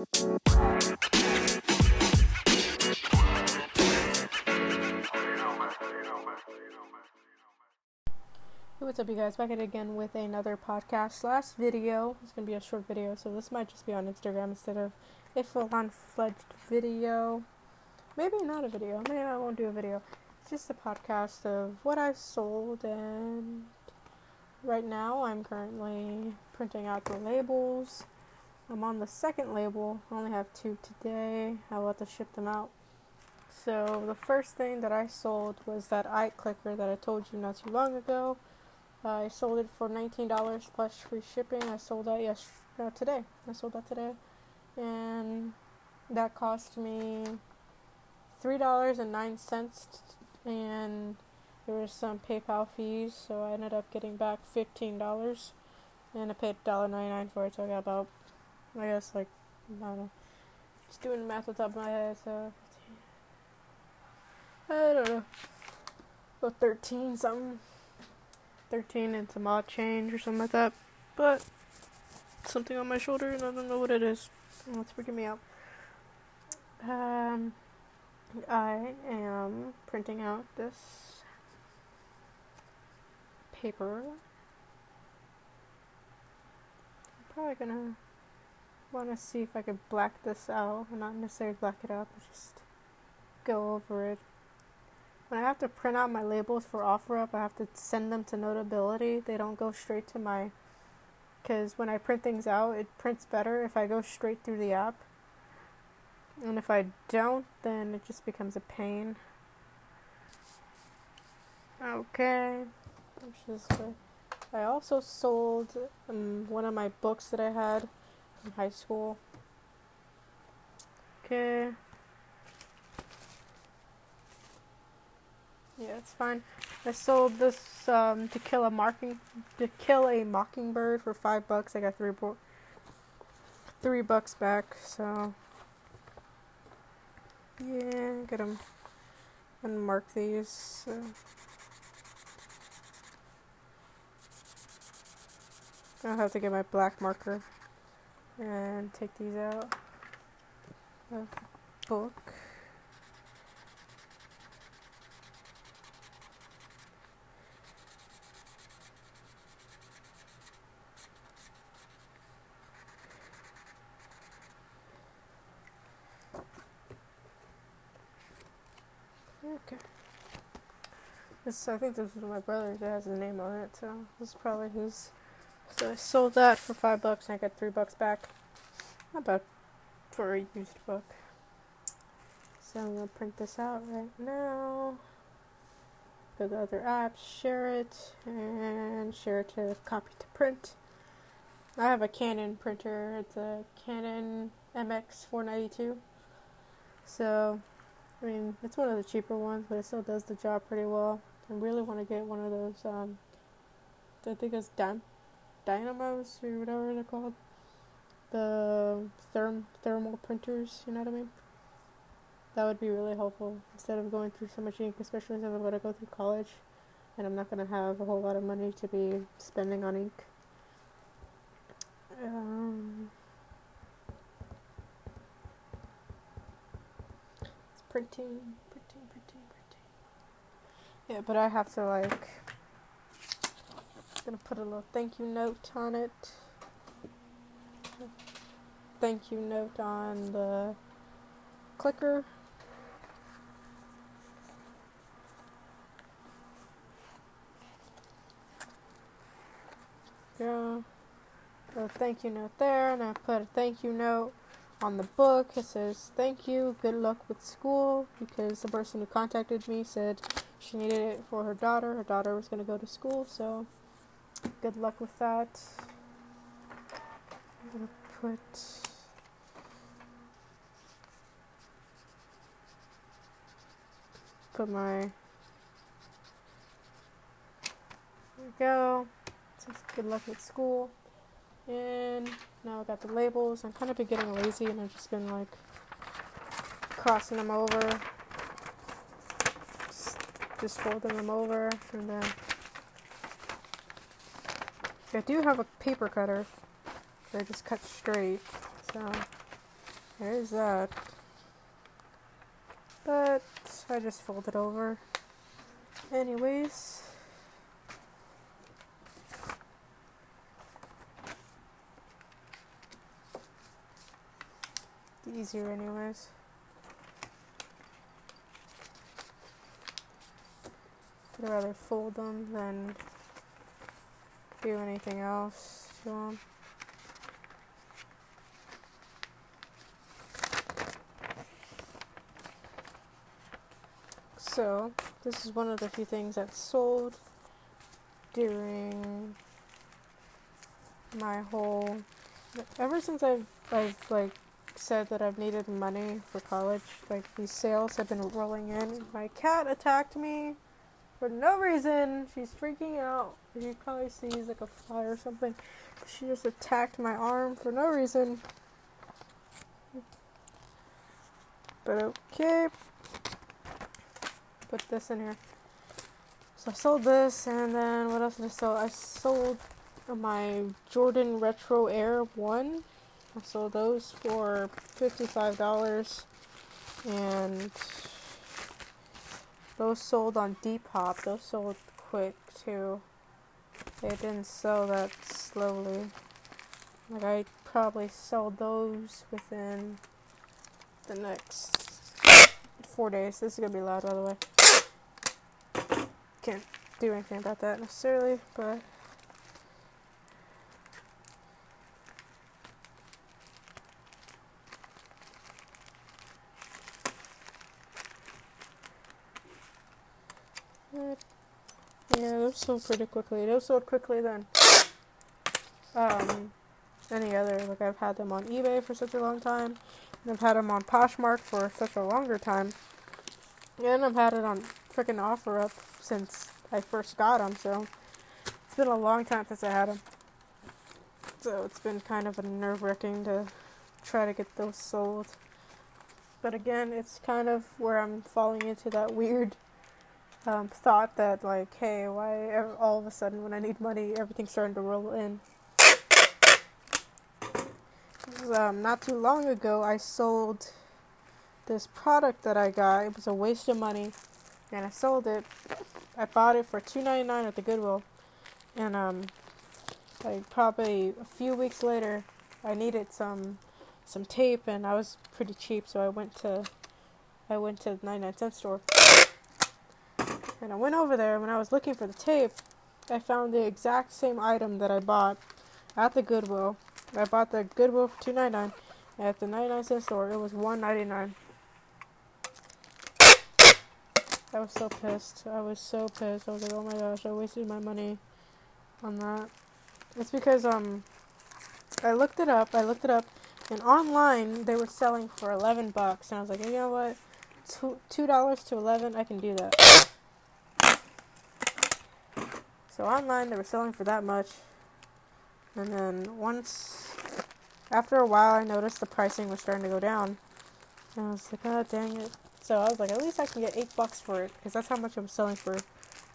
Hey, what's up, you guys? Back at it again with another podcast slash video. It's gonna be a short video, so this might just be on Instagram instead of a full-on fledged video. Maybe not a video. Maybe I won't do a video. It's just a podcast of what I've sold, and right now I'm currently printing out the labels. I'm on the second label. I only have two today. I'll have to ship them out. So the first thing that I sold was that eye clicker that I told you not too long ago. I sold it for $19 plus free shipping. I sold that yes no, today. I sold that today. And that cost me $3.09 and there was some PayPal fees, so I ended up getting back $15 and I paid $1.99 for it, so I got about I guess like I don't know. Just doing math on top of my head, so I don't know. About 13 something. 13 and some odd change or something like that. But something on my shoulder and I don't know what it is. It's freaking me out. Um, I am printing out this paper. I'm probably gonna want to see if I could black this out. Not necessarily black it out, but just go over it when I have to print out my labels for OfferUp, I have to send them to Notability. They don't go straight to my. Because when I print things out, it prints better if I go straight through the app. And if I don't, then it just becomes a pain. Okay. I also sold um, one of my books that I had in high school. Okay. Yeah, it's fine. I sold this um, to kill a marking to kill a mockingbird for five bucks. I got three bo- three bucks back. So yeah, get them and mark these. So. I'll have to get my black marker and take these out. A book. Okay. This I think this is my brother's. It has his name on it, so this is probably his. So I sold that for five bucks, and I got three bucks back. Not bad for a used book. So I'm gonna print this out right now. Go to other apps, share it, and share it to copy to print. I have a Canon printer. It's a Canon MX492. So I mean, it's one of the cheaper ones, but it still does the job pretty well. I really want to get one of those, um, I think it's Dy- Dynamos or whatever they're called. The therm- thermal printers, you know what I mean? That would be really helpful instead of going through so much ink, especially since I'm going to go through college and I'm not going to have a whole lot of money to be spending on ink. Um, printing, printing, printing, printing. Yeah, but I have to like. Gonna put a little thank you note on it. Thank you note on the clicker. Yeah. A thank you note there, and I put a thank you note on the book it says thank you good luck with school because the person who contacted me said she needed it for her daughter her daughter was going to go to school so good luck with that i'm to put put my there we go says good luck with school and now I got the labels. I'm kind of been getting lazy and I've just been like crossing them over. Just, just folding them over and then I do have a paper cutter. I just cut straight. So there is that. But I just fold it over. Anyways. Easier anyways. I'd rather fold them than do anything else. So, this is one of the few things that sold during my whole ever since I've I've like said that I've needed money for college, like these sales have been rolling in. My cat attacked me for no reason. She's freaking out. You probably see he's like a fly or something. She just attacked my arm for no reason. But okay. Put this in here. So I sold this, and then what else did I sell? I sold my Jordan Retro Air 1. I sold those for $55. And those sold on Depop. Those sold quick too. They didn't sell that slowly. Like I probably sold those within the next four days. This is gonna be loud by the way. Can't do anything about that necessarily, but Yeah, those sold pretty quickly. Those sold quickly than um, any other. Like I've had them on eBay for such a long time, and I've had them on Poshmark for such a longer time, and I've had it on freaking OfferUp since I first got them. So it's been a long time since I had them. So it's been kind of a nerve wracking to try to get those sold. But again, it's kind of where I'm falling into that weird um, thought that like, hey, why all of a sudden when I need money, everything's starting to roll in. Um, not too long ago, I sold this product that I got. It was a waste of money, and I sold it. I bought it for two ninety nine at the Goodwill, and um, like probably a few weeks later, I needed some some tape, and I was pretty cheap, so I went to I went to the ninety nine cent store and I went over there when I was looking for the tape. I found the exact same item that I bought at the Goodwill. I bought the Goodwill for two ninety nine. At the ninety nine cent store, it was one ninety nine. I was so pissed. I was so pissed. I was like, oh my gosh, I wasted my money on that. It's because um, I looked it up. I looked it up, and online they were selling for eleven bucks, and I was like, you know what, two dollars to eleven, I can do that. So online they were selling for that much. And then once, after a while, I noticed the pricing was starting to go down. And I was like, oh, dang it. So I was like, at least I can get 8 bucks for it, because that's how much I'm selling for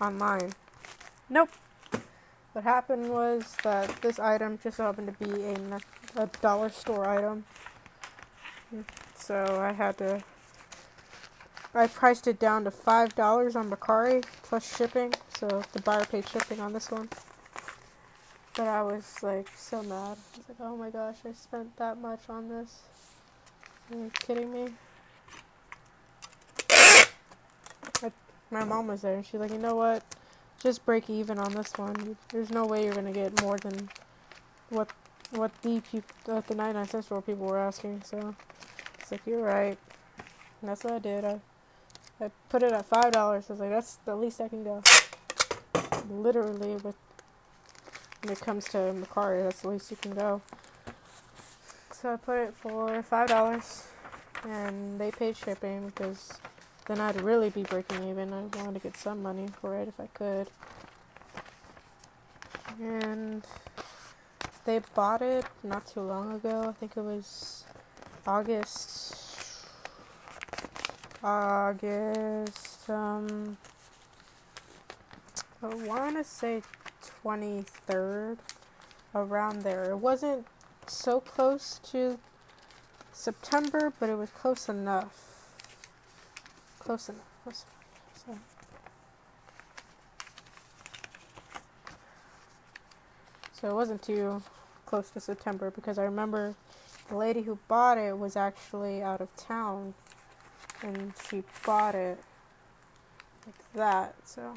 online. Nope. What happened was that this item just happened to be a, a dollar store item. So I had to I priced it down to five dollars on Mercari plus shipping, so the buyer paid shipping on this one. But I was like so mad. I was like, oh my gosh, I spent that much on this. Are you kidding me? I, my mom was there, and she's like, you know what? Just break even on this one. There's no way you're gonna get more than what what the people, what the 99 cent store people were asking. So it's like you're right. And that's what I did. I I put it at five dollars. I was like, that's the least I can go. Literally, with when it comes to Mercari, that's the least you can go. So I put it for five dollars, and they paid shipping because then I'd really be breaking even. I wanted to get some money for it if I could. And they bought it not too long ago. I think it was August August, um, I want to say 23rd, around there. It wasn't so close to September, but it was close enough. Close enough. So. so it wasn't too close to September because I remember the lady who bought it was actually out of town and she bought it like that so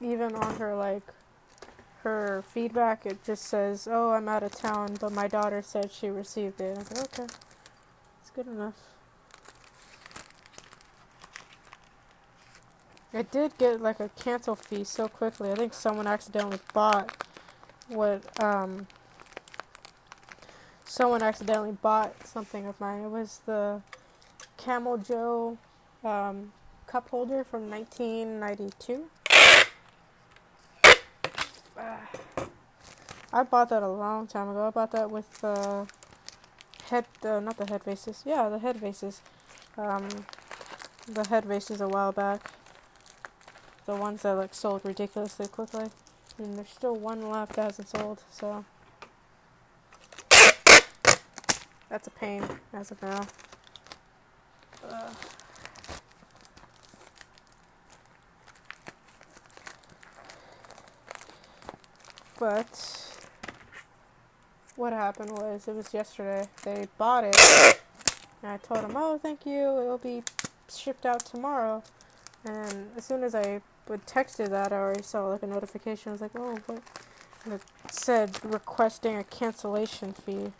even on her like her feedback it just says oh i'm out of town but my daughter said she received it like okay it's good enough I did get like a cancel fee so quickly. I think someone accidentally bought what um someone accidentally bought something of mine. It was the Camel Joe um, cup holder from 1992. I bought that a long time ago. I bought that with the uh, head, uh, not the head vases. Yeah, the head vases. Um, the head vases a while back. The ones that like sold ridiculously quickly. And there's still one left that hasn't sold, so that's a pain as of now. But what happened was it was yesterday. They bought it, and I told them, "Oh, thank you. It'll be shipped out tomorrow." And as soon as I would texted that, I already saw like a notification. I was like, "Oh, what?" And it said requesting a cancellation fee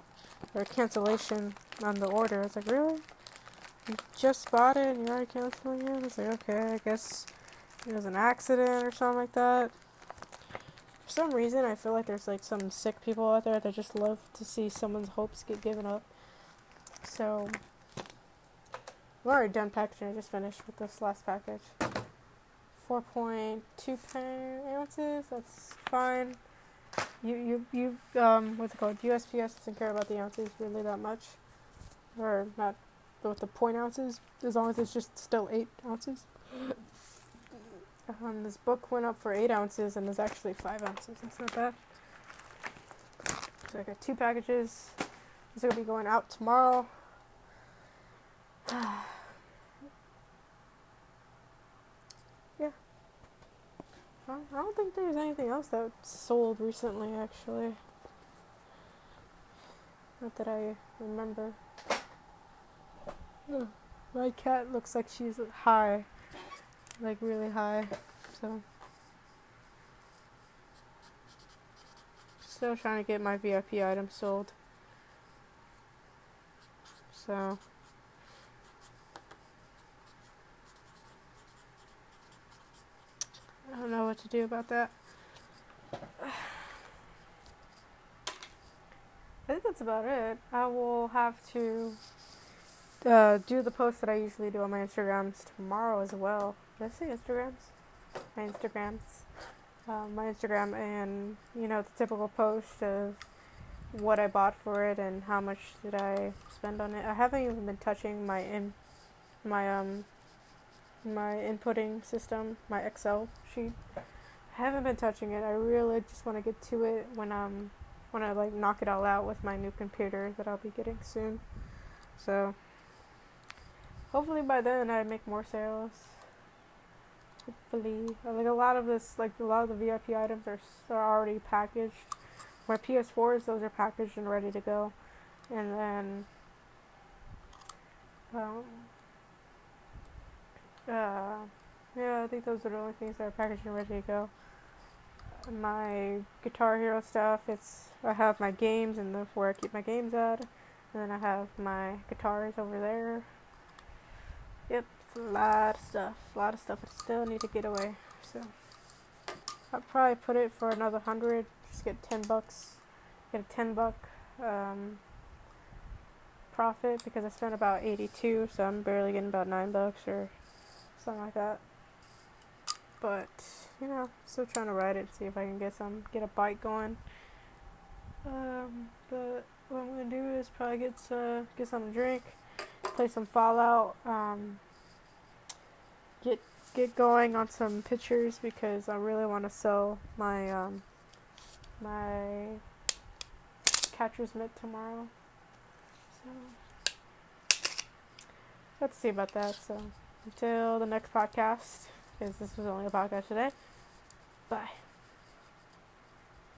or cancellation on the order. I was like, "Really? You just bought it and you're already canceling it?" I was like, "Okay, I guess it was an accident or something like that." For some reason, I feel like there's like some sick people out there that just love to see someone's hopes get given up. So, I'm already done packaging. I just finished with this last package. 4.2 ounces. That's fine. You you you um what's it called? USPS doesn't care about the ounces really that much, or not with the point ounces as long as it's just still eight ounces. Um, this book went up for eight ounces and is actually five ounces. That's not bad. So I got two packages. This is gonna be going out tomorrow. yeah. I don't think there's anything else that sold recently, actually. Not that I remember. My cat looks like she's high like really high. So still trying to get my VIP items sold. So I don't know what to do about that. I think that's about it. I will have to uh, do the post that I usually do on my Instagrams tomorrow as well. Did I say Instagrams? My Instagrams. Um, my Instagram and, you know, the typical post of what I bought for it and how much did I spend on it. I haven't even been touching my in my um my inputting system, my Excel sheet. I haven't been touching it. I really just want to get to it when um when I like knock it all out with my new computer that I'll be getting soon. So hopefully by then I make more sales hopefully. Like a lot of this like a lot of the vip items are, are already packaged. My ps4s those are packaged and ready to go. And then um, uh, yeah i think those are the only things that are packaged and ready to go. My guitar hero stuff it's i have my games and that's where i keep my games at. And then i have my guitars over there. Yep a lot of stuff. A lot of stuff I still need to get away. So I'll probably put it for another hundred. Just get ten bucks. Get a ten buck um, profit because I spent about eighty two, so I'm barely getting about nine bucks or something like that. But you know, still trying to ride it, see if I can get some, get a bike going. Um, but what I'm gonna do is probably get uh, get some drink, play some Fallout. Um, get get going on some pictures because I really want to sell my um, my catcher's mitt tomorrow. So let's see about that. So until the next podcast, because this was only a podcast today. Bye.